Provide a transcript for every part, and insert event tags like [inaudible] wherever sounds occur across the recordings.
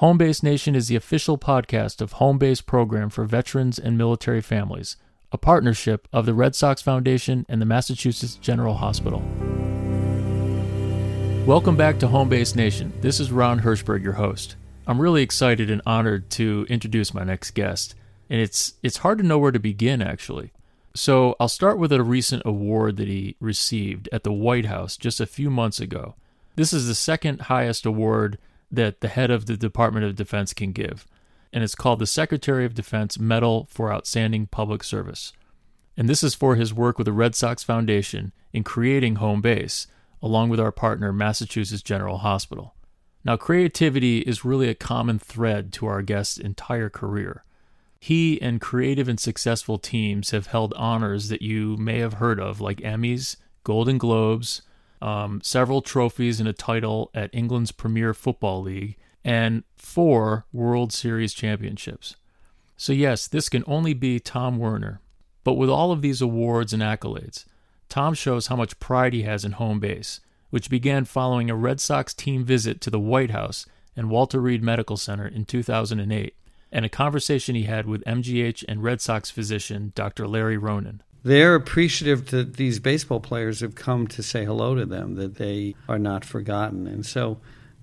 Homebase Nation is the official podcast of Homebase program for veterans and military families, a partnership of the Red Sox Foundation and the Massachusetts General Hospital. Welcome back to Homebase Nation. This is Ron Hirschberg, your host. I'm really excited and honored to introduce my next guest, and it's it's hard to know where to begin actually. So, I'll start with a recent award that he received at the White House just a few months ago. This is the second highest award that the head of the Department of Defense can give, and it's called the Secretary of Defense Medal for Outstanding Public Service. And this is for his work with the Red Sox Foundation in creating home base, along with our partner, Massachusetts General Hospital. Now, creativity is really a common thread to our guest's entire career. He and creative and successful teams have held honors that you may have heard of, like Emmys, Golden Globes, um, several trophies and a title at England's Premier Football League, and four World Series championships. So, yes, this can only be Tom Werner. But with all of these awards and accolades, Tom shows how much pride he has in home base, which began following a Red Sox team visit to the White House and Walter Reed Medical Center in 2008, and a conversation he had with MGH and Red Sox physician Dr. Larry Ronan they're appreciative that these baseball players have come to say hello to them, that they are not forgotten. And so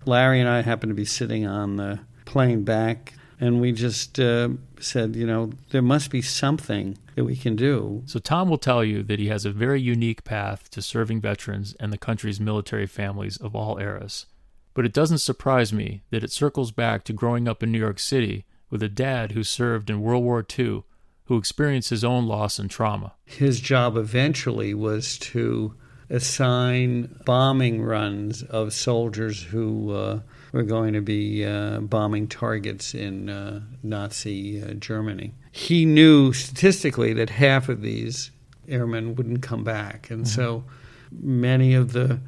Larry and I happened to be sitting on the plane back, and we just uh, said, you know, there must be something that we can do. So Tom will tell you that he has a very unique path to serving veterans and the country's military families of all eras. But it doesn't surprise me that it circles back to growing up in New York City with a dad who served in World War II who experienced his own loss and trauma. His job eventually was to assign bombing runs of soldiers who uh, were going to be uh, bombing targets in uh, Nazi uh, Germany. He knew statistically that half of these airmen wouldn't come back, and mm-hmm. so many of the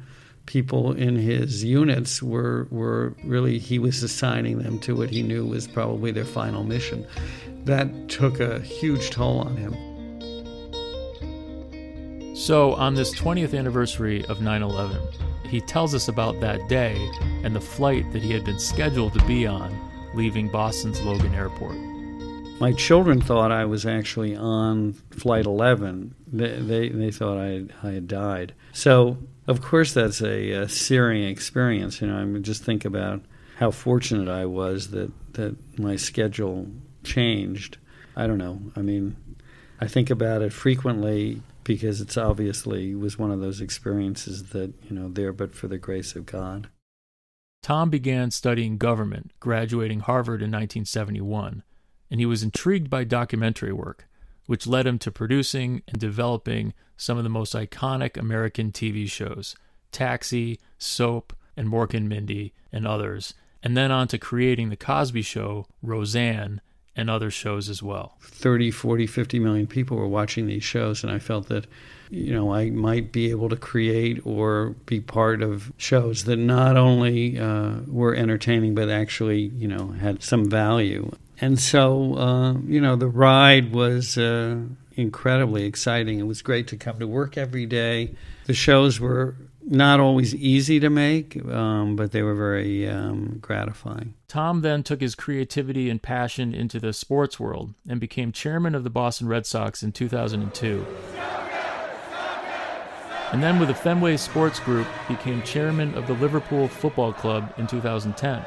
people in his units were were really he was assigning them to what he knew was probably their final mission that took a huge toll on him. So, on this 20th anniversary of 9 11, he tells us about that day and the flight that he had been scheduled to be on leaving Boston's Logan Airport. My children thought I was actually on Flight 11. They, they, they thought I had, I had died. So, of course, that's a, a searing experience. You know, I mean, just think about how fortunate I was that, that my schedule changed. I don't know. I mean, I think about it frequently because it's obviously was one of those experiences that, you know, there but for the grace of God. Tom began studying government, graduating Harvard in 1971, and he was intrigued by documentary work, which led him to producing and developing some of the most iconic American TV shows Taxi, Soap, and Mork and Mindy, and others, and then on to creating The Cosby Show, Roseanne, and other shows as well. 30, 40, 50 million people were watching these shows, and I felt that, you know, I might be able to create or be part of shows that not only uh, were entertaining, but actually, you know, had some value. And so, uh, you know, the ride was uh, incredibly exciting. It was great to come to work every day. The shows were not always easy to make, um, but they were very um, gratifying. Tom then took his creativity and passion into the sports world and became chairman of the Boston Red Sox in 2002. And then with the Fenway Sports Group, became chairman of the Liverpool Football Club in 2010.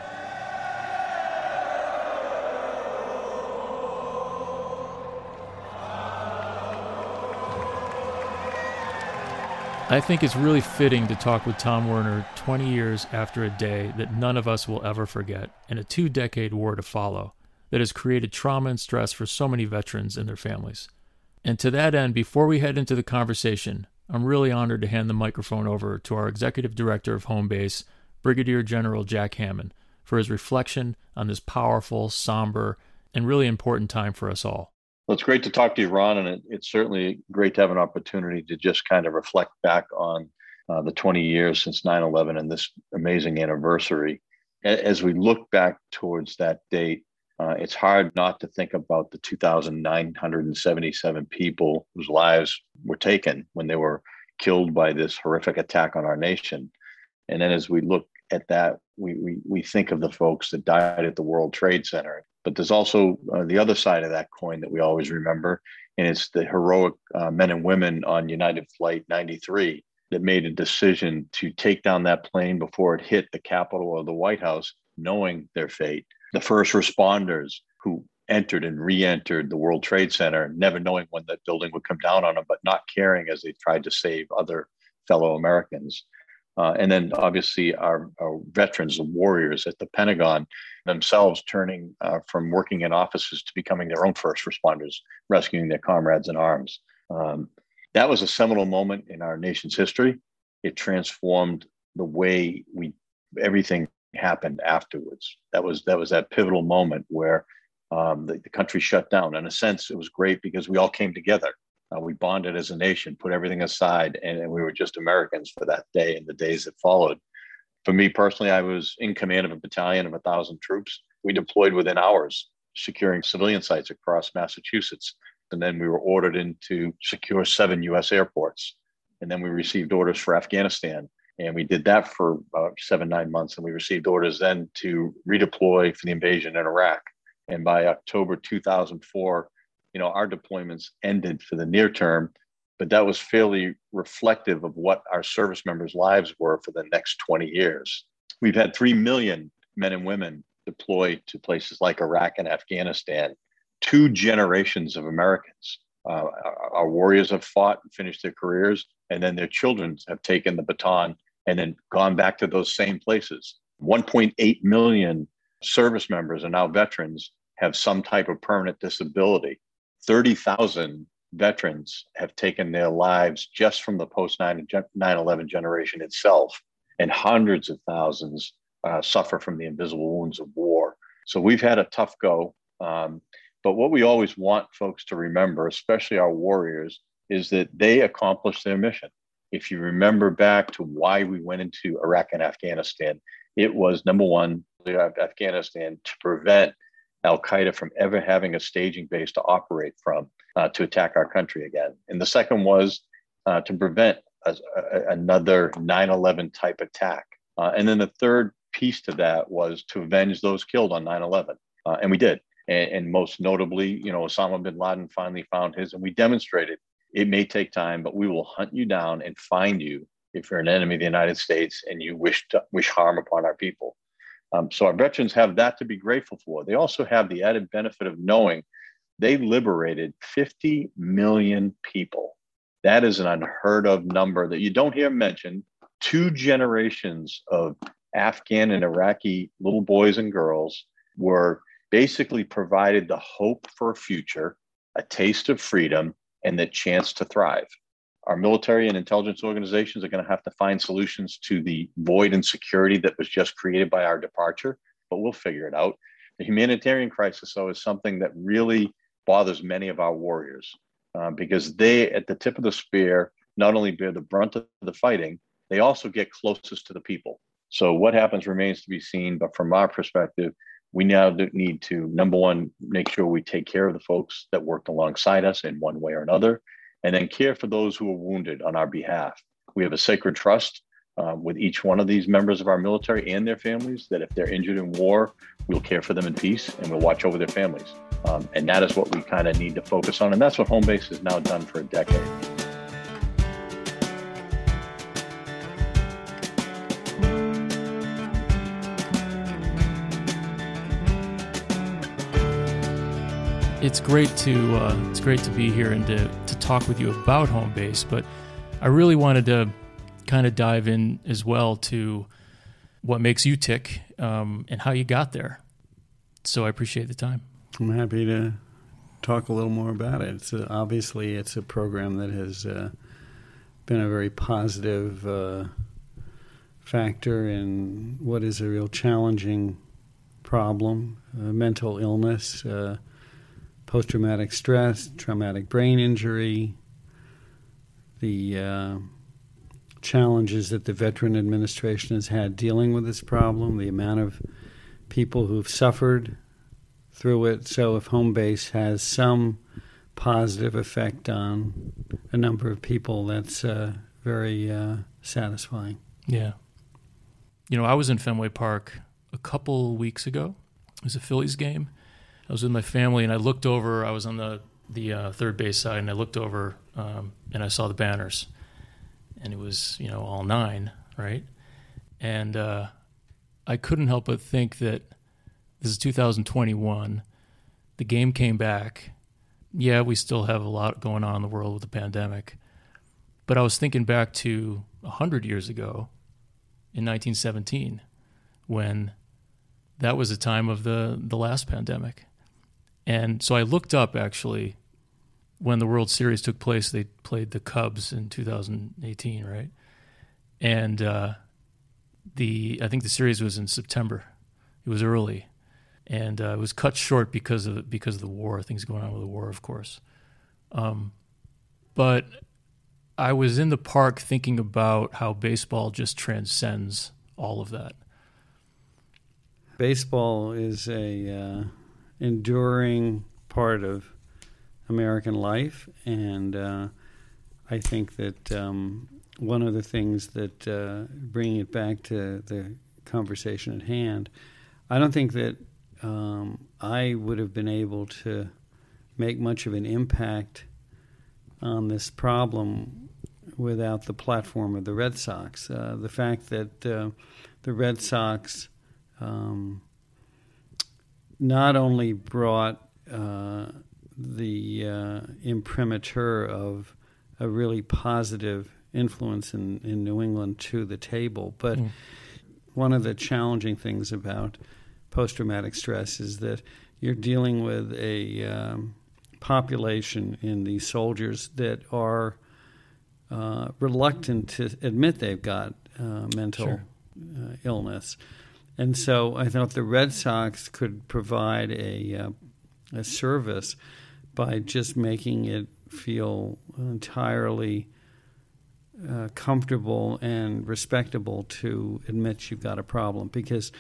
I think it's really fitting to talk with Tom Werner 20 years after a day that none of us will ever forget and a two decade war to follow that has created trauma and stress for so many veterans and their families. And to that end, before we head into the conversation, I'm really honored to hand the microphone over to our Executive Director of Home Base, Brigadier General Jack Hammond, for his reflection on this powerful, somber, and really important time for us all. Well, it's great to talk to you, Ron, and it, it's certainly great to have an opportunity to just kind of reflect back on uh, the 20 years since 9 11 and this amazing anniversary. As we look back towards that date, uh, it's hard not to think about the 2,977 people whose lives were taken when they were killed by this horrific attack on our nation. And then as we look at that, we, we, we think of the folks that died at the World Trade Center. But there's also uh, the other side of that coin that we always remember, and it's the heroic uh, men and women on United Flight 93 that made a decision to take down that plane before it hit the Capitol or the White House, knowing their fate. The first responders who entered and re-entered the World Trade Center, never knowing when that building would come down on them, but not caring as they tried to save other fellow Americans. Uh, and then obviously our, our, veterans, the warriors at the Pentagon themselves turning uh, from working in offices to becoming their own first responders, rescuing their comrades in arms. Um, that was a seminal moment in our nation's history. It transformed the way we everything happened afterwards. That was that was that pivotal moment where um, the, the, country shut down. In a sense, it was great because we all came together. Uh, we bonded as a nation, put everything aside, and, and, we were just Americans for that day and the days that followed. For me personally, I was in command of a battalion of a thousand troops. We deployed within hours, securing civilian sites across Massachusetts. And then we were ordered in to secure seven US airports. And then we received orders for Afghanistan. And we did that for about seven, nine months. And we received orders then to redeploy for the invasion in Iraq. And by October 2004, you know, our deployments ended for the near term, but that was fairly reflective of what our service members' lives were for the next 20 years. We've had 3 million men and women deployed to places like Iraq and Afghanistan, two generations of Americans. Uh, our, warriors have fought and finished their careers, and then their children have taken the baton and then gone back to those same places. 1.8 million service members are now veterans have some type of permanent disability. 30,000 veterans have taken their lives just from the post 9 11 generation itself, and hundreds of thousands uh, suffer from the invisible wounds of war. So we've had a tough go. Um, but what we always want folks to remember, especially our warriors, is that they accomplished their mission. If you remember back to why we went into Iraq and Afghanistan, it was number one, Afghanistan to prevent Al Qaeda from ever having a staging base to operate from uh, to attack our country again. And the second was uh, to prevent a, a, another 9 11 type attack. Uh, and then the third piece to that was to avenge those killed on 9 11. Uh, and we did. And, and, most notably, you know, Osama bin Laden finally found his, and we demonstrated it may take time, but we will hunt you down and find you if you're an enemy of the United States and you wish to wish harm upon our people. Um, so our veterans have that to be grateful for. They also have the added benefit of knowing they liberated 50 million people. That is an unheard of number that you don't hear mentioned. Two generations of Afghan and Iraqi little boys and girls were basically provided the hope for a future, a taste of freedom, and the chance to thrive our military and intelligence organizations are going to have to find solutions to the void and security that was just created by our departure, but we'll figure it out. The humanitarian crisis, though, is something that really bothers many of our warriors uh, because they, at the tip of the spear, not only bear the brunt of the fighting, they also get closest to the people. So, what happens remains to be seen. But from our perspective, we now need to, number one, make sure we take care of the folks that worked alongside us in one way or another and then care for those who are wounded on our behalf. We have a sacred trust uh, with each one of these members of our military and their families that if they're injured in war, we'll care for them in peace and we'll watch over their families. Um, and that is what we kind of need to focus on. And that's what home base has now done for a decade. It's great to uh, it's great to be here and to to talk with you about home base, but I really wanted to kind of dive in as well to what makes you tick um, and how you got there. So I appreciate the time. I'm happy to talk a little more about it. It's obviously it's a program that has uh, been a very positive uh, factor in what is a real challenging problem, uh, mental illness. Post traumatic stress, traumatic brain injury, the uh, challenges that the Veteran Administration has had dealing with this problem, the amount of people who've suffered through it. So, if home base has some positive effect on a number of people, that's uh, very uh, satisfying. Yeah. you know, I was in Fenway Park a couple weeks ago. It was a Phillies game. I was with my family, and I looked over. I was on the the uh, third base side, and I looked over um, and I saw the banners, and it was you know all nine, right? And uh, I couldn't help but think that this is 2021. The game came back. Yeah, we still have a lot going on in the world with the pandemic, but I was thinking back to hundred years ago, in 1917, when that was the time of the the last pandemic. And so I looked up actually when the World Series took place, they played the Cubs in 2018, right? And uh, the I think the series was in September. It was early, and uh, it was cut short because of because of the war. Things going on with the war, of course. Um, but I was in the park thinking about how baseball just transcends all of that. Baseball is a uh, enduring part of American life, and uh, I think that um, one of the things that uh, bringing it back to the conversation at hand, I don't think that um, I would have been able to make much of an impact on this problem without the platform of the Red Sox. Uh, the fact that uh, the Red Sox um, not only brought uh, the uh, imprimatur of a really positive influence in, in New England to the table. But mm. one of the challenging things about post traumatic stress is that you're dealing with a um, population in these soldiers that are uh, reluctant to admit they've got uh, mental sure. uh, illness. And so I thought the Red Sox could provide a, uh, a service by just making it feel entirely uh, comfortable and respectable to admit you've got a problem because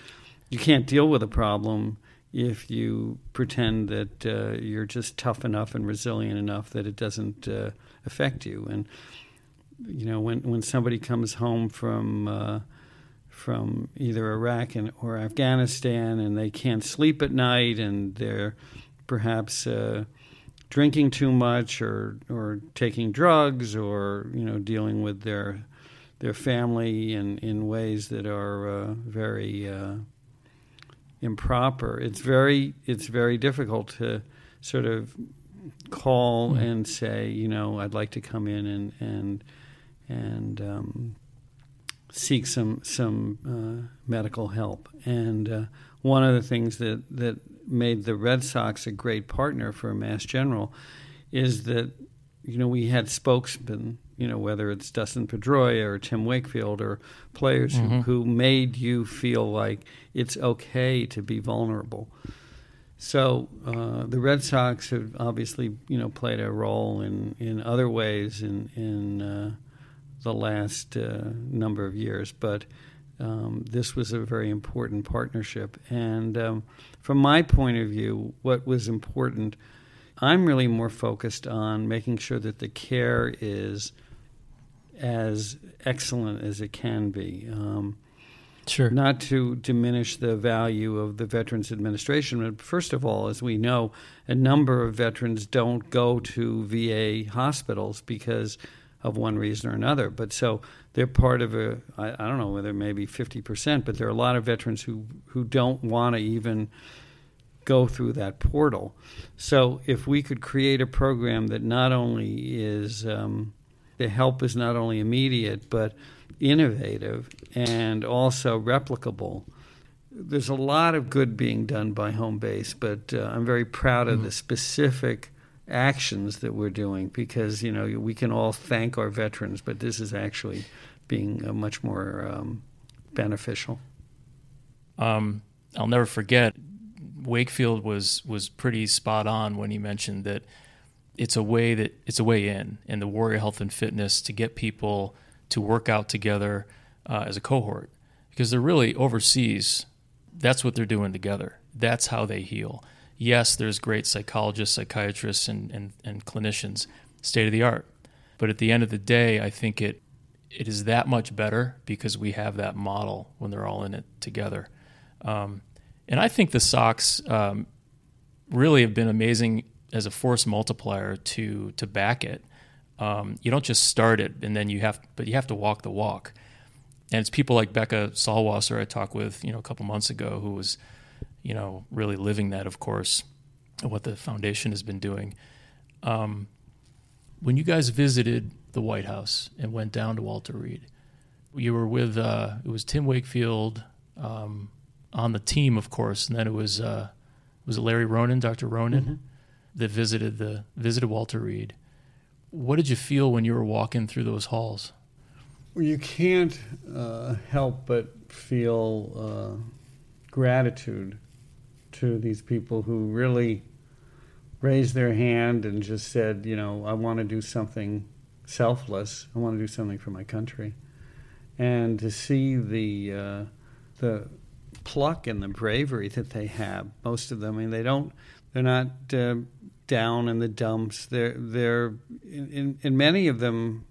you can't deal with a problem if you pretend that uh, you're just tough enough and resilient enough that it doesn't uh, affect you. And you know, when when somebody comes home from uh, from either Iraq and, or Afghanistan and they can't sleep at night and they're perhaps uh, drinking too much or or taking drugs or you know dealing with their their family in in ways that are uh, very uh, improper. It's very it's very difficult to sort of call mm-hmm. and say you know I'd like to come in and and and um, seek some some uh, medical help. And uh, one of the things that that made the Red Sox a great partner for Mass General is that you know we had spokesmen, you know whether it's Dustin Pedroia or Tim Wakefield or players mm-hmm. who, who made you feel like it's okay to be vulnerable. So uh, the Red Sox have obviously you know played a role in, in other ways in in uh, the last uh, number of years, but um, this was a very important partnership. And um, from my point of view, what was important, I'm really more focused on making sure that the care is as excellent as it can be. Um, Sure. Not to diminish the value of the Veterans Administration, but first of all, as we know, a number of veterans don't go to VA hospitals because of one reason or another. But so they're part of a I, I don't know whether maybe 50%, but there are a lot of veterans who, who don't want to even go through that portal. So if we could create a program that not only is um, the help is not only immediate but innovative and also replicable. There's a lot of good being done by home base, but uh, I'm very proud of mm-hmm. the specific actions that we're doing because you know we can all thank our veterans, but this is actually being uh, much more um, beneficial. Um, I'll never forget. Wakefield was was pretty spot on when he mentioned that it's a way that it's a way in in the Warrior Health and Fitness to get people to work out together uh, as a cohort because they're really overseas. That's what they're doing together. That's how they heal yes, there's great psychologists, psychiatrists, and, and, and clinicians, state of the art. But at the end of the day, I think it it is that much better because we have that model when they're all in it together. Um, and I think the Sox um, really have been amazing as a force multiplier to to back it. Um, you don't just start it and then you have, but you have to walk the walk. And it's people like Becca Salwasser I talked with, you know, a couple months ago, who was, you know, really living that, of course, what the foundation has been doing. Um, when you guys visited the White House and went down to Walter Reed, you were with uh, it was Tim Wakefield um, on the team, of course, and then it was uh, was it Larry Ronan, Dr. Ronan, mm-hmm. that visited the visited Walter Reed. What did you feel when you were walking through those halls? Well, you can't uh, help but feel uh, gratitude to these people who really raised their hand and just said, you know, I want to do something selfless. I want to do something for my country, and to see the uh, the pluck and the bravery that they have. Most of them, I mean, they don't. They're not uh, down in the dumps. They're they're in, in many of them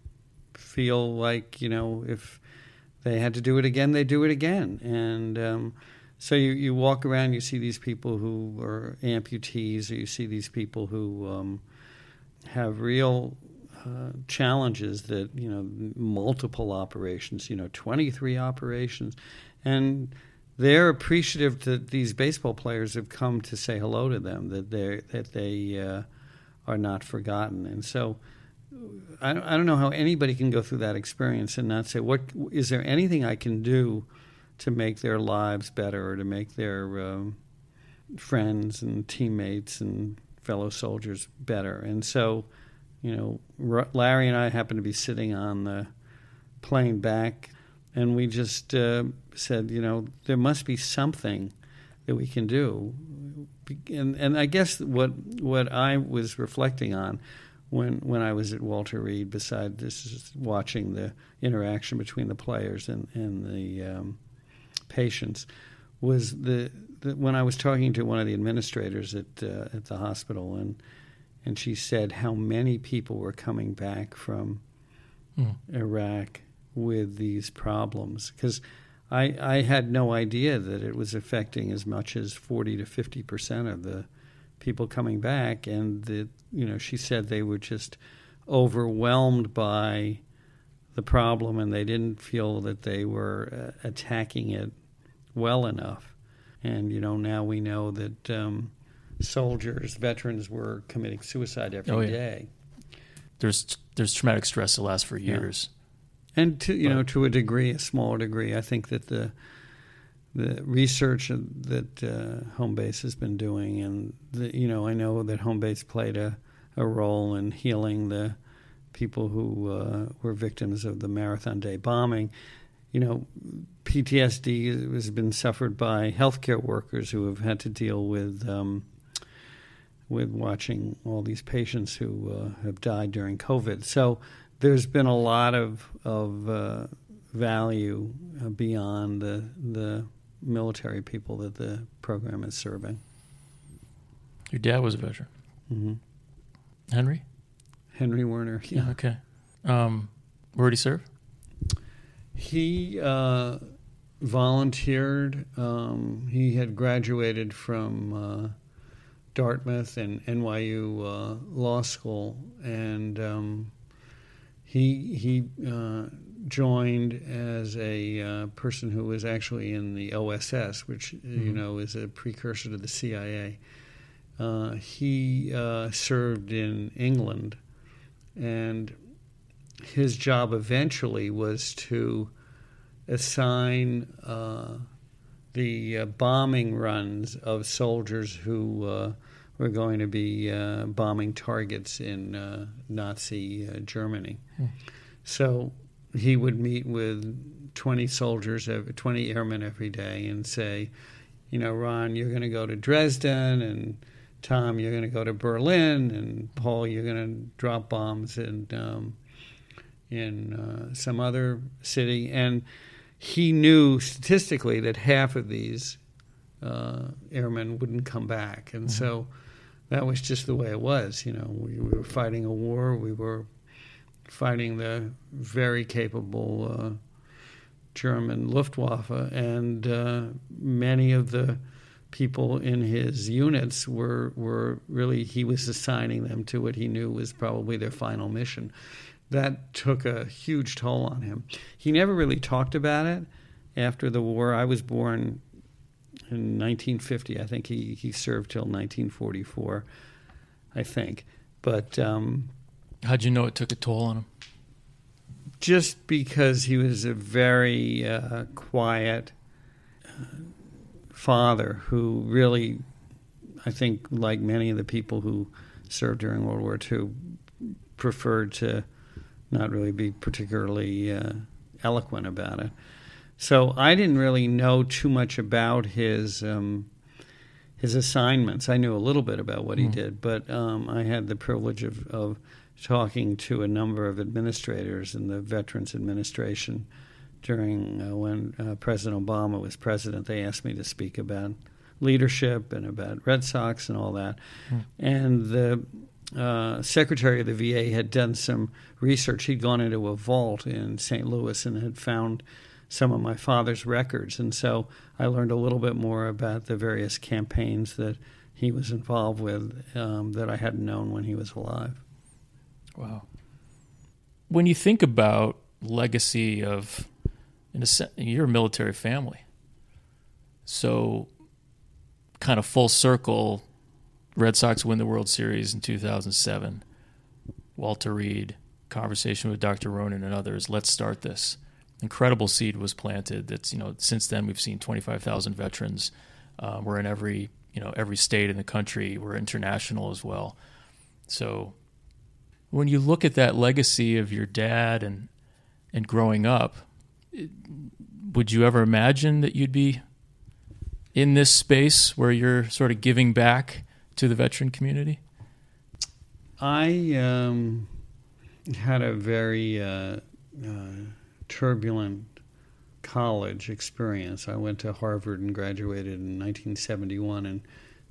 feel like you know if they had to do it again, they do it again, and. Um, so you, you walk around, you see these people who are amputees, or you see these people who um, have real uh, challenges that you know multiple operations, you know, twenty three operations, and they're appreciative that these baseball players have come to say hello to them, that they that they uh, are not forgotten, and so. I I don't know how anybody can go through that experience and not say, "What is there anything I can do to make their lives better or to make their um, friends and teammates and fellow soldiers better. And so, you know, Larry and I happened to be sitting on the plane back, and we just uh, said, you know, there must be something that we can do. And, and I guess what what I was reflecting on when when I was at Walter Reed, beside this is watching the interaction between the players and and the um, patients was the, the, when I was talking to one of the administrators at uh, at the hospital and and she said how many people were coming back from mm. Iraq with these problems because I I had no idea that it was affecting as much as 40 to 50 percent of the people coming back and the you know she said they were just overwhelmed by the problem and they didn't feel that they were uh, attacking it well enough. And, you know, now we know that um, soldiers, veterans were committing suicide every oh, yeah. day. There's, there's traumatic stress that lasts for years. Yeah. And to, you but, know, to a degree, a smaller degree, I think that the, the research that uh, home base has been doing, and the, you know, I know that home base played a, a role in healing the people who uh, were victims of the Marathon Day bombing you know, PTSD has been suffered by healthcare workers who have had to deal with um, with watching all these patients who uh, have died during COVID. So there's been a lot of of uh, value uh, beyond the the military people that the program is serving. Your dad was a veteran. Mm-hmm. Henry. Henry Werner. Yeah. okay. Um, where did he serve? He uh, volunteered. Um, he had graduated from uh, Dartmouth and NYU uh, Law School, and um, he he uh, joined as a uh, person who was actually in the OSS, which mm-hmm. you know is a precursor to the CIA. Uh, he served in England, and his job eventually was to assign uh, the uh, bombing runs of soldiers who uh, were going to be uh, bombing targets in uh, Nazi uh, Germany. Hmm. So he would meet with 20 soldiers, 20 airmen every day, and say, you know, Ron, you're going to go to Dresden, and Tom, you're going to go to Berlin, and Paul, you're going to drop bombs in um, in uh, some other city, and he knew statistically that half of these uh, airmen wouldn't come back, and mm-hmm. so that was just the way it was. You know, we, we, were fighting a war. We were fighting the very capable uh, German Luftwaffe, and uh, many of the people in his units were were really he was assigning them to what he knew was probably their final mission. That took a huge toll on him. He never really talked about it after the war. I was born in 1950. I think he, he served till 1944, I think. But um, how'd you know it took a toll on him? Just because he was a very uh, quiet uh, father who really, I think, like many of the people who served during World War II, preferred to not really be particularly uh, eloquent about it. So I didn't really know too much about his um, his assignments. I knew a little bit about what mm. he did, but um, I had the privilege of, of talking to a number of administrators in the Veterans Administration during uh, when uh, President Obama was president. They asked me to speak about leadership and about Red Sox and all that. Mm. And the uh, secretary of the VA had done some research. He'd gone into a vault in St. Louis and had found some of my father's records. And so I learned a little bit more about the various campaigns that he was involved with um, that I hadn't known when he was alive. Wow. When you think about legacy of, in a sense, you're a military family. So, kind of full circle, Red Sox win the World Series in 2007. Walter Reed, conversation with Dr. Ronan and others. Let's start this incredible seed was planted. That's you know since then we've seen 25,000 veterans. Uh, we're in every you know every state in the country. We're international as well. So when you look at that legacy of your dad and and growing up, would you ever imagine that you'd be in this space where you're sort of giving back to the veteran community? I um, had a very uh, uh, turbulent college experience. I went to Harvard and graduated in 1971, and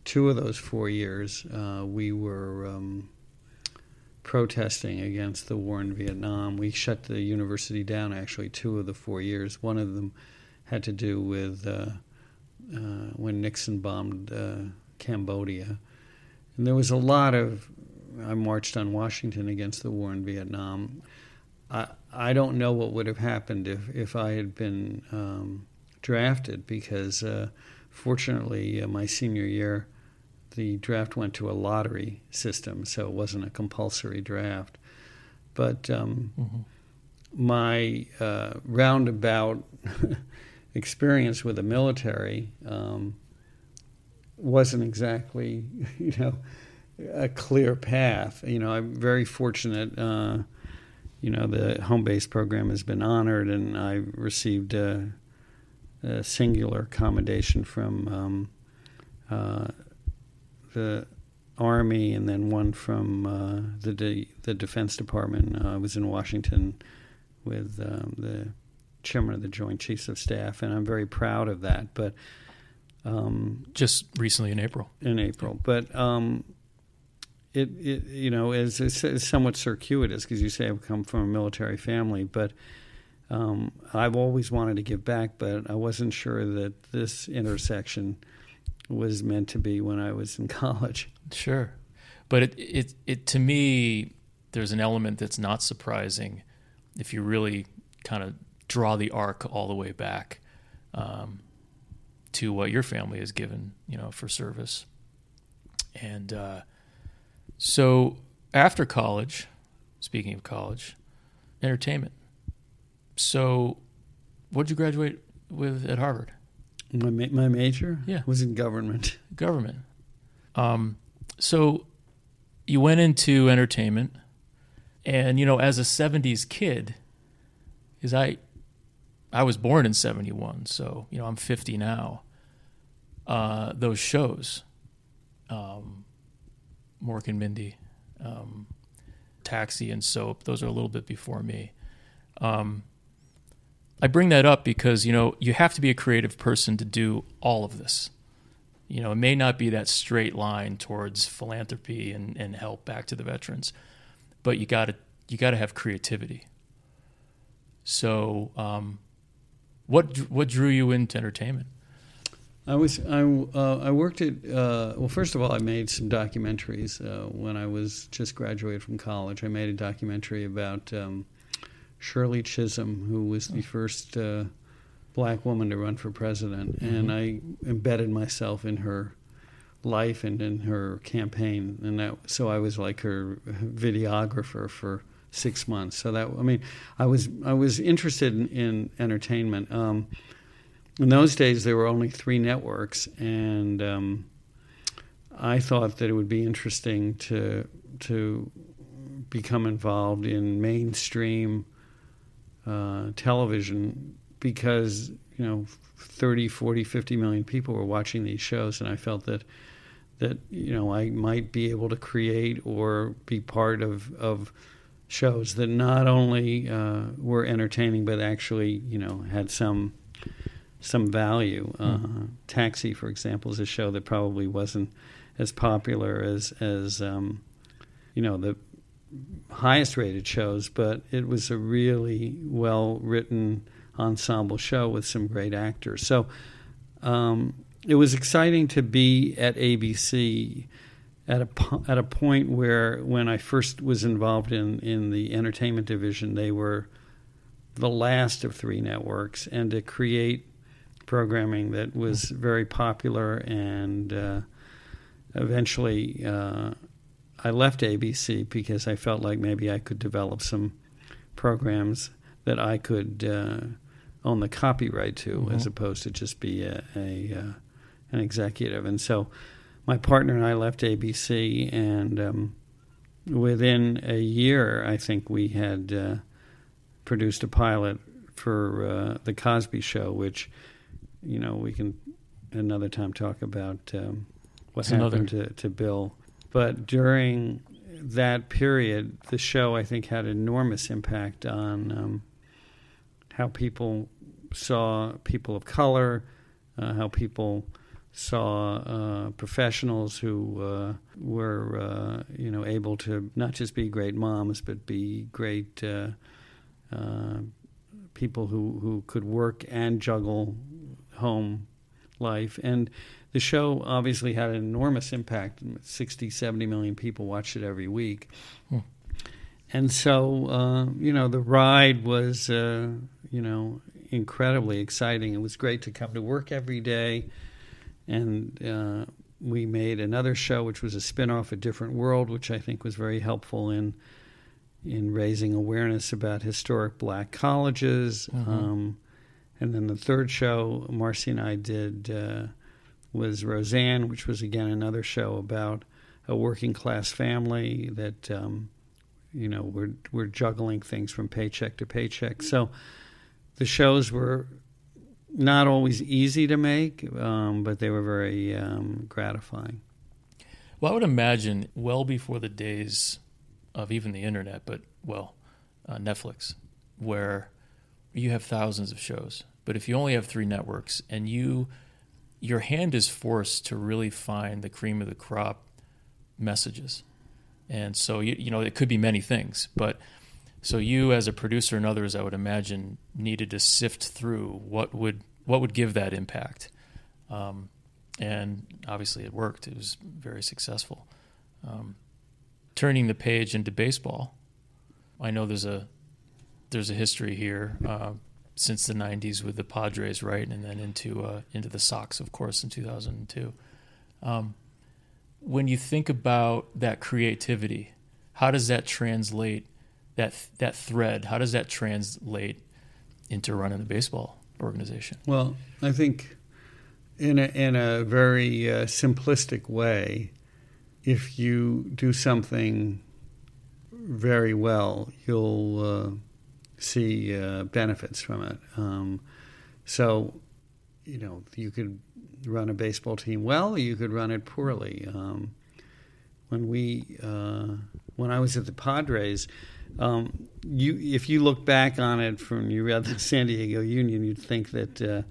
two of those four years uh, we were um, protesting against the war in Vietnam. We shut the university down actually two of the four years. One of them had to do with uh, uh, when Nixon bombed uh, Cambodia. And there was a lot of, I marched on Washington against the war in Vietnam. I, I don't know what would have happened if, if I had been um, drafted because, uh, fortunately, uh, my senior year, the draft went to a lottery system, so it wasn't a compulsory draft. But um, mm-hmm. my uh, roundabout [laughs] experience with the military um, wasn't exactly, [laughs] you know, a clear path. You know, I'm very fortunate uh, you know, the home base program has been honored, and I received a, a singular commendation from um, uh, the Army, and then one from uh, the De- the Defense Department. Uh, I was in Washington with um, the chairman of the Joint Chiefs of Staff, and I'm very proud of that. But um, just recently in April. In April, but um, it, it you know is, is somewhat circuitous because you say I've come from a military family, but um, I've always wanted to give back, but I wasn't sure that this intersection was meant to be when I was in [laughs] college. Sure, but it it, it to me there's an element that's not surprising if you really kind of draw the arc all the way back um, to what your family has given, you know, for service, and. Uh, so after college, speaking of college, entertainment. So, what did you graduate with at Harvard? My my major, yeah, was in government. Government. Um, so you went into entertainment, and you know, as a '70s kid, is I, I was born in '71, so you know I'm 50 now. Uh, those shows, um, Mork and Mindy, um, Taxi, and Soap. Those are a little bit before me. Um, I bring that up because you know you have to be a creative person to do all of this. You know, it may not be that straight line towards philanthropy and, and help back to the veterans, but you got to you got to have creativity. So, um, what what drew you into entertainment? I was I uh, I worked at uh, well first of all I made some documentaries uh, when I was just graduated from college. I made a documentary about um, Shirley Chisholm, who was the first uh, black woman to run for president, mm-hmm. and I embedded myself in her life and in her campaign, and that so I was like her videographer for six months. So that I mean, I was I was interested in, in entertainment. Um, in those days, there were only three networks, and um, I thought that it would be interesting to to become involved in mainstream uh, television because you know 30 40 50 million people were watching these shows and i felt that that you know i might be able to create or be part of of shows that not only uh, were entertaining but actually you know had some some value. Uh, mm-hmm. Taxi, for example, is a show that probably wasn't as popular as as um, you know the highest rated shows, but it was a really well written ensemble show with some great actors. So um, it was exciting to be at ABC at a at a point where when I first was involved in in the entertainment division, they were the last of three networks, and to create programming that was very popular, and uh, eventually uh, I left ABC because I felt like maybe I could develop some programs that I could uh, own the copyright to, mm-hmm. as opposed to just be a, a uh, an executive. And so, my partner and I left ABC, and um, within a year, I think we had uh, produced a pilot for uh, the Cosby Show, which you know, we can another time talk about um, what That's happened another... to, to Bill. But during that period, the show I think had enormous impact on um, how people saw people of color, uh, how people saw uh, professionals who uh, were, uh, you know, able to not just be great moms, but be great uh, uh, people who, who could work and juggle home life. And the show obviously had an enormous impact. 60, 70 million people watched it every week. Hmm. And so, uh, you know, the ride was, uh, you know, incredibly exciting. It was great to come to work every day. And uh, we made another show, which was a spin off, A Different World, which I think was very helpful in in raising awareness about historic black colleges. Mm-hmm. Um, and then the third show Marcy and I did uh, was Roseanne, which was again another show about a working class family that um, you know we're we're juggling things from paycheck to paycheck. So the shows were not always easy to make, um, but they were very um, gratifying. Well, I would imagine well before the days of even the internet, but well, uh, Netflix, where you have thousands of shows. But if you only have three networks and you your hand is forced to really find the cream of the crop messages. And so you you know it could be many things, but so you as a producer and others I would imagine needed to sift through what would what would give that impact. Um, and obviously it worked. It was very successful. Um, turning the page into baseball, I know there's a there's a history here uh, since the '90s with the Padres, right, and then into uh, into the Sox, of course, in 2002. Um, when you think about that creativity, how does that translate that that thread? How does that translate into running the baseball organization? Well, I think in a, in a very uh, simplistic way, if you do something very well, you'll uh, see uh, benefits from it. Um, so, you know, you could run a baseball team well, you could run it poorly. Um, when we, uh, when I was at the Padres, um, you, if you look back on it from you read the San Diego Union, you'd think that uh,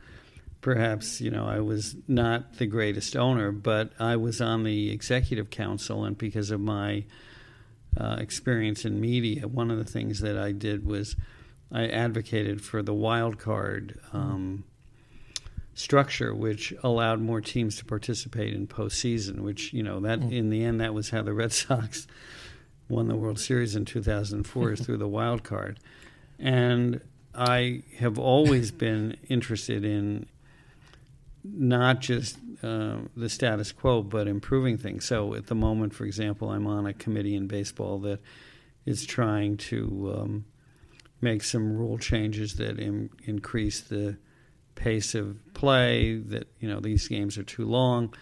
perhaps you know I was not the greatest owner, but I was on the executive council, and because of my uh, experience in media, one of the things that I did was I advocated for the wild card um, structure, which allowed more teams to participate in postseason. Which you know that mm. in the end that was how the Red [laughs] Sox won the World Series in 2004 is [laughs] through the wild card, and I have always [laughs] been interested in not just uh, the status quo, but improving things. So at the moment, for example, I'm on a committee in baseball that is trying to um, make some rule changes that Im- increase the pace of play. That you know these games are too long.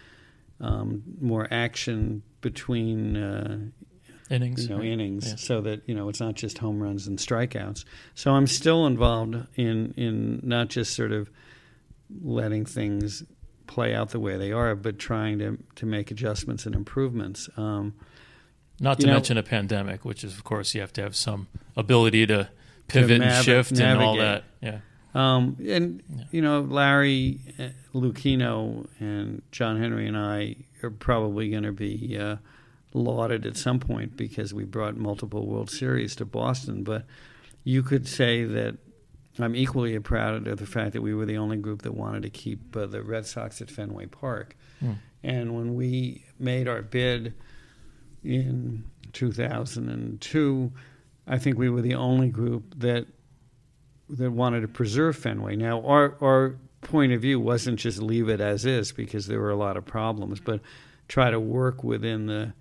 Um, more action between uh, innings, you know, right? innings, yeah. so that you know it's not just home runs and strikeouts. So I'm still involved in in not just sort of letting things play out the way they are, but trying to to make adjustments and improvements. Um, not to mention know, a pandemic, which is of course you have to have some ability to pivot and shift navigate. and all that. Yeah. Um, and yeah. you know, Larry uh, Lucchino and John Henry and I are probably going to be uh, lauded at some point because we brought multiple World Series to Boston. But you could say that I'm equally proud of the fact that we were the only group that wanted to keep uh, the Red Sox at Fenway Park. Mm. And when we made our bid in 2002, I think we were the only group that that wanted to preserve Fenway. Now, our our point of view wasn't just leave it as is because there were a lot of problems, but try to work within the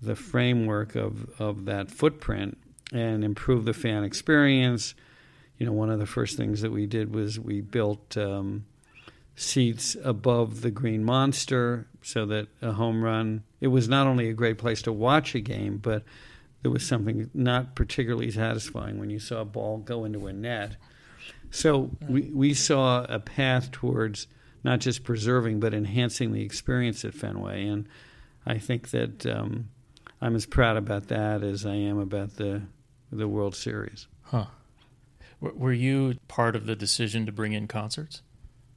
the framework of, of that footprint and improve the fan experience. You know, one of the first things that we did was we built um, seats above the Green Monster so that a home run, it was not only a great place to watch a game, but there was something not particularly satisfying when you saw a ball go into a net. So we, we saw a path towards not just preserving but enhancing the experience at Fenway, and I think that um, I'm as proud about that as I am about the the World Series. Huh. were you part of the decision to bring in concerts?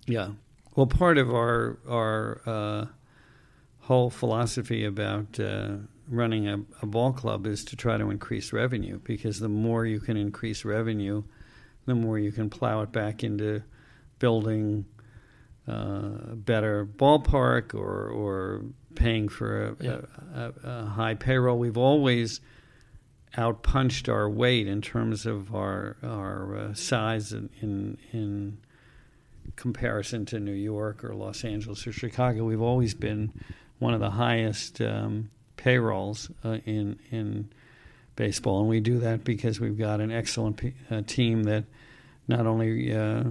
Yeah. Well, part of our our uh, whole philosophy about uh, running a, a, ball club is to try to increase revenue because the more you can increase revenue, the more you can plow it back into building uh, a better ballpark or or paying for a, yeah. a, a, high payroll. We've always outpunched our weight in terms of our our uh, size in, in, in comparison to New York or Los Angeles or Chicago. We've always been one of the highest um, payrolls uh, in in baseball, and we do that because we've got an excellent p- uh, team that not only uh,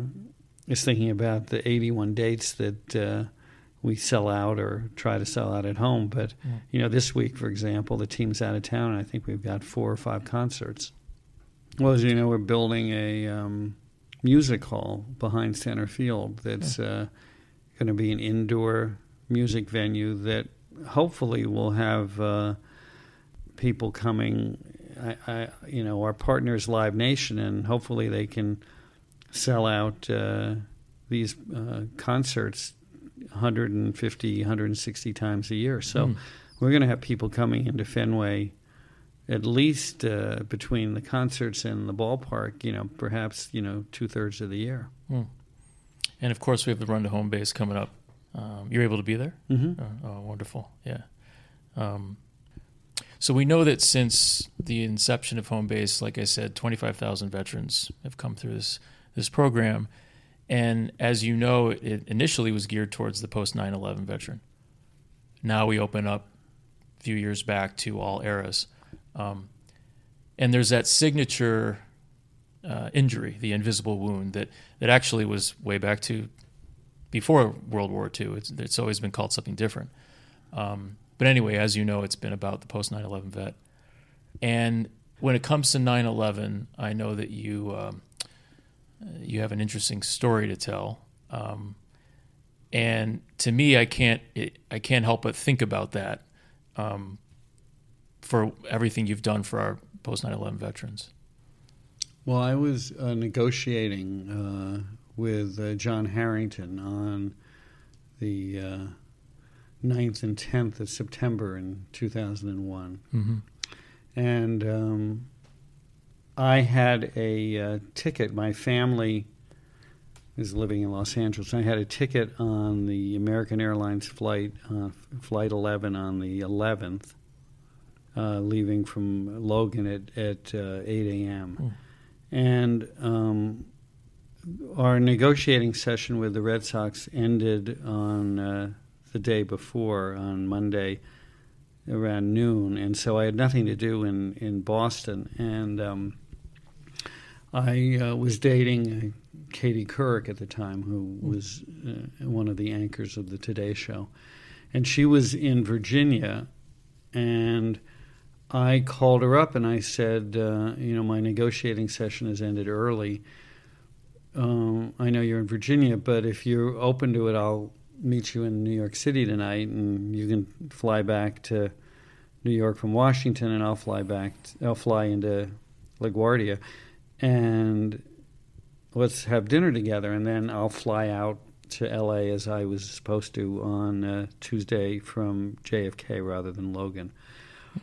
is thinking about the 81 dates that uh, we sell out or try to sell out at home, but yeah. you know, this week, for example, the team's out of town, and I think we've got four or five concerts. Well, as you know, we're building a um, music hall behind center field that's yeah. uh, going to be an indoor music venue that hopefully we'll have uh, people coming. I, I, you know, our partners, Live Nation, and hopefully they can sell out uh, these uh, concerts 150, 160 times a year. So mm. we're going to have people coming into Fenway at least uh, between the concerts and the ballpark, you know, perhaps, you know, two thirds of the year. Mm. And of course, we have the run to home base coming up um, you're able to be there. Mm-hmm. Uh, oh, wonderful! Yeah. Um, so we know that since the inception of home base, like I said, 25,000 veterans have come through this this program, and as you know, it initially was geared towards the post 9/11 veteran. Now we open up a few years back to all eras, um, and there's that signature uh, injury, the invisible wound that that actually was way back to before World War II. It's, it's always been called something different. Um, but anyway, as you know, it's been about the post 9 11 vet. And when it comes to 9 11, I know that you, um, you have an interesting story to tell. Um, and to me, I can't, it, I can't help but think about that um, for everything you've done for our post 9 11 veterans. Well, I was uh, negotiating uh, with uh, John Harrington on the uh, 9th and 10th of September in 2001. Mm-hmm. and um, I had a uh, ticket. My family is living in Los Angeles. I had a ticket on the American Airlines flight, uh, flight 11 on the 11th, uh, leaving from Logan at, at uh, 8 a.m. Mm. And um, our negotiating session with the Red Sox ended on uh, the day before, on Monday around noon. And so I had nothing to do in, in Boston. And um, I uh, was dating Katie Couric at the time, who was uh, one of the anchors of the Today Show. And she was in Virginia, and I called her up and I said, uh, You know, my negotiating session has ended early. Um, I know you're in Virginia, but if you're open to it, I'll meet you in New York City tonight, and you can fly back to New York from Washington, and I'll fly back. I'll fly into LaGuardia, and let's have dinner together, and then I'll fly out to LA as I was supposed to on uh, Tuesday from JFK rather than Logan.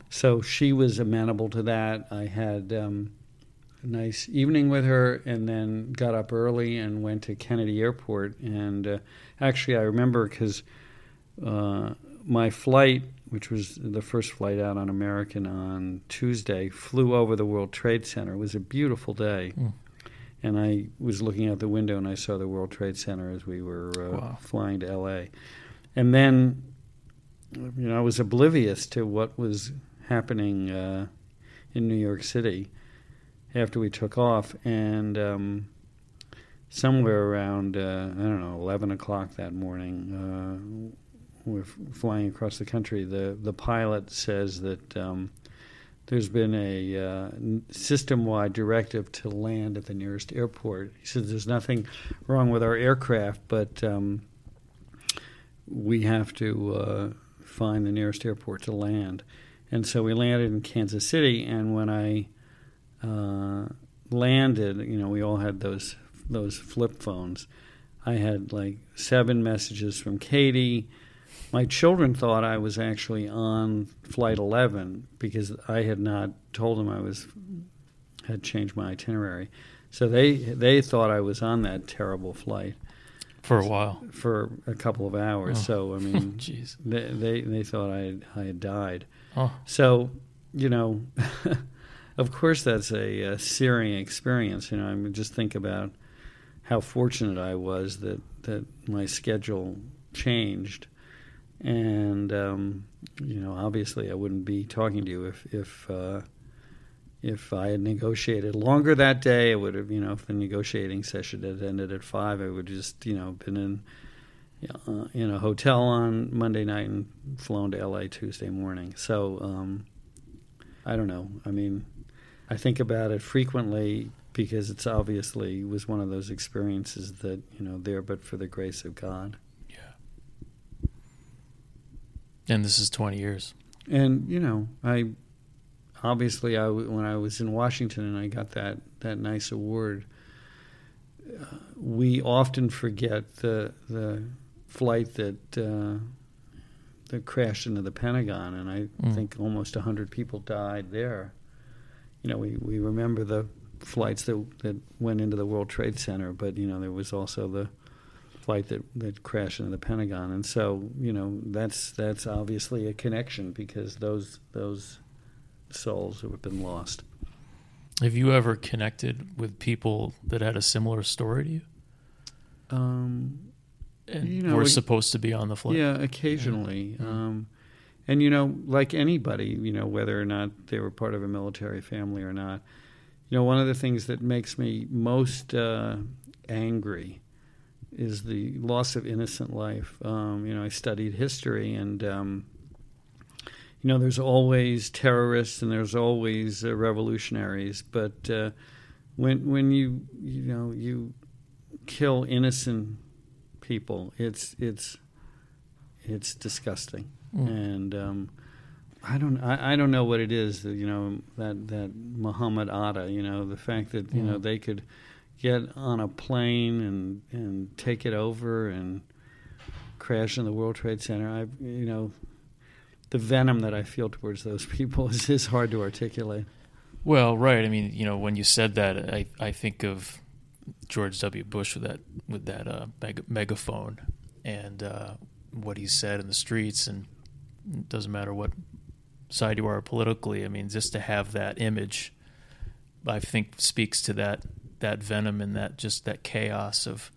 So she was amenable to that. I had um, nice evening with her, and then got up early and went to Kennedy Airport. And uh, actually, I remember because uh, my flight, which was the first flight out on American on Tuesday, flew over the World Trade Center. It was a beautiful day. Mm. And I was looking out the window and I saw the World Trade Center as we were uh, Wow. flying to LA. And then, you know, I was oblivious to what was happening uh, in New York City after we took off. And um, somewhere around, uh, I don't know, 11 o'clock that morning, uh, we're f- flying across the country. The, the pilot says that. Um, there's been a uh, system-wide directive to land at the nearest airport. He says there's nothing wrong with our aircraft, but um, we have to uh, find the nearest airport to land. And so we landed in Kansas City, and when I uh, landed, you know, we all had those those flip phones. I had like seven messages from Katie. My children thought I was actually on flight 11 because I had not told them I was had changed my itinerary. So they they thought I was on that terrible flight for a while. for a couple of hours. Oh. So I mean, [laughs] Jeez. they, they they thought I had, I had died. Oh, So you know, [laughs] of course that's a, a searing experience. You know, I mean, just think about how fortunate I was that that my schedule changed, and um, you know, obviously I wouldn't be talking to you if if. Uh, if I had negotiated longer that day, it would have, you know, if the negotiating session had ended at five, I would just, you know, been in, uh, in a hotel on Monday night and flown to LA Tuesday morning. So um, I don't know. I mean, I think about it frequently because it's obviously was one of those experiences that you know there, but for the grace of God. yeah. And this is 20 years. And you know, I obviously I when I was in Washington and I got that that nice award. Uh, we often forget the the flight that uh, that crashed into the Pentagon, and I Mm. think almost hundred people died there. You know, we, we remember the flights that that went into the World Trade Center, but you know there was also the flight that, that crashed into the Pentagon, and so you know that's that's obviously a connection because those those souls have been lost. Have you ever connected with people that had a similar story to you Um, and You know, were we- supposed to be on the flight? yeah, occasionally, Yeah. Um, and you know, like anybody, you know, whether or not they were part of a military family or not, you know, one of the things that makes me most uh, angry is the loss of innocent life. Um, you know, I studied history, and um, you know, there's always terrorists and there's always uh, revolutionaries, but uh, when when you you know you kill innocent people, it's it's it's disgusting, Mm. and um, I don't I, I don't know what it is that you know that that Muhammad Atta, you know, the fact that you know Mm. they could get on a plane and and take it over and crash in the World Trade Center. I you know the venom that I feel towards those [laughs] people is, is hard to articulate. Well, right. I mean, you know, when you said that, I, I think of George W. Bush with that with that uh, meg- megaphone and uh, what he said in the streets, and it doesn't matter what side you are politically. I mean, just to have that image, I think speaks to that that venom and that just that chaos of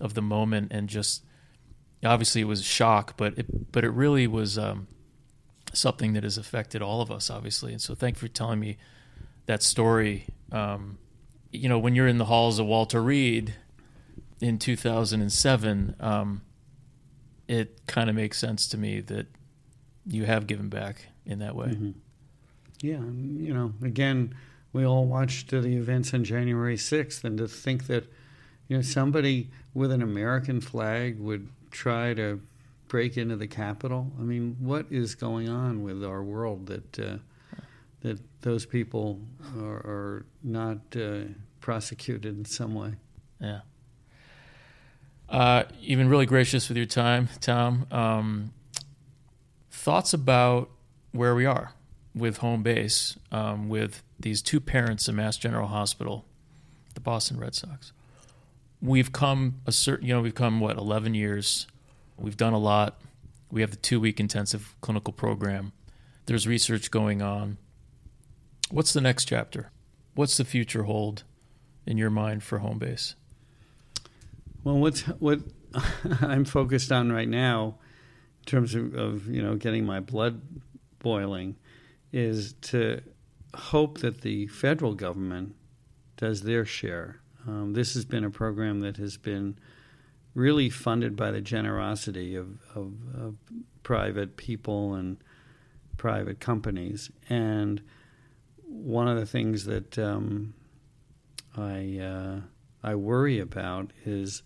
of the moment, and just obviously it was a shock, but it but it really was um, something that has affected all of us, obviously. And so, thank you for telling me that story. Um, you know, when you're in the halls of Walter Reed in 2007, um, it kind of makes sense to me that you have given back in that way. Mm-hmm. Yeah, you know, again, we all watched the events on January 6th, and to think that, you know, somebody with an American flag would try to break into the Capitol. I mean, what is going on with our world that uh, that those people are, are not uh, prosecuted in some way? Yeah. Uh, you've been really gracious with your time, Tom. Um, thoughts about where we are with home base, um, with these two parents in Mass General Hospital, the Boston Red Sox. We've come a certain, you know, we've come what eleven years. We've done a lot. We have the two week intensive clinical program. There's research going on. What's the next chapter? What's the future hold in your mind for home base? Well, what's what [laughs] I'm focused on right now, terms of, of you know getting my blood boiling, is to hope that the federal government does their share. Um, this has been a program that has been really funded by the generosity of, of, of private people and private companies. And one of the things that um, I uh, I worry about is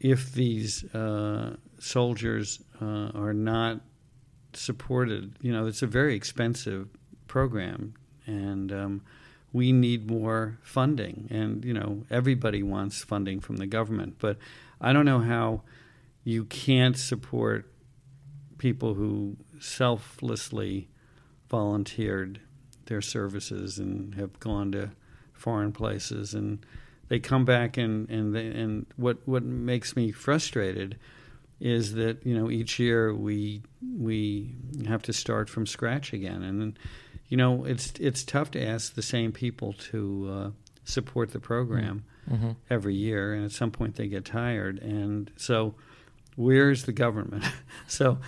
if these uh, soldiers uh, are not supported. You know, it's a very expensive program, and um, we need more funding. And you know, everybody wants funding from the government, but I don't know how you can't support people who selflessly volunteered their services and have gone to foreign places and they come back and and they, and what what makes me frustrated is that you know each year we we have to start from scratch again and you know it's it's tough to ask the same people to uh, support the program mm-hmm. every year and at some point they get tired and so where's the government [laughs] so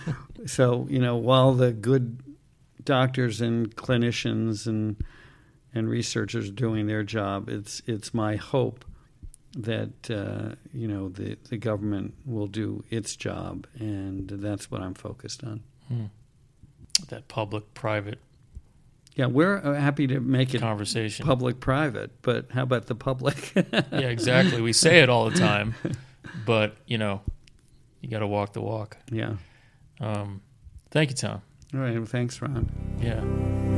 so you know while the good doctors and clinicians and and researchers are doing their job. It's it's my hope that uh, you know the the government will do its job, and that's what I'm focused on. Hmm. That public private. Yeah, we're uh, happy to make it conversation public private, but how about the public? [laughs] yeah, exactly. We say it all the time, [laughs] but you know, you got to walk the walk. Yeah. Um, thank you, Tom. All right. Well, thanks, Ron. Yeah.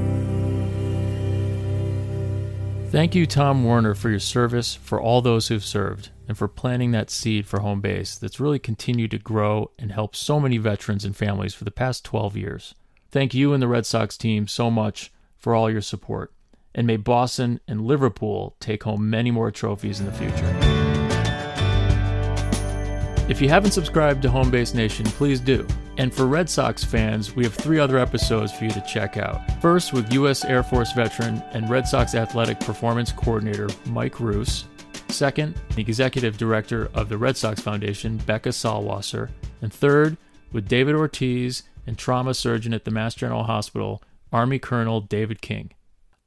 Thank you, Tom Werner, for your service, for all those who've served, and for planting that seed for home base that's really continued to grow and help so many veterans and families for the past 12 years. Thank you and the Red Sox team so much for all your support, and may Boston and Liverpool take home many more trophies in the future. If you haven't subscribed to Homebase Nation, please do. And for Red Sox fans, we have three other episodes for you to check out. First, with U.S. Air Force veteran and Red Sox athletic performance coordinator Mike Roos. Second, the executive director of the Red Sox Foundation, Becca Salwasser. And third, with David Ortiz and trauma surgeon at the Mass General Hospital, Army Colonel David King.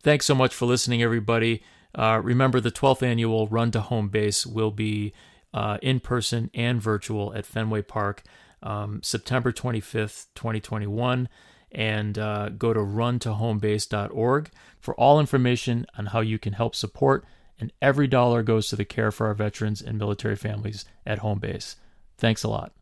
Thanks so much for listening, everybody. Uh, remember, the 12th annual Run to Home Base will be uh, in person and virtual at Fenway Park um, September 25th, 2021. And uh, go to runtohomebase.org for all information on how you can help support. And every dollar goes to the care for our veterans and military families at home base. Thanks a lot.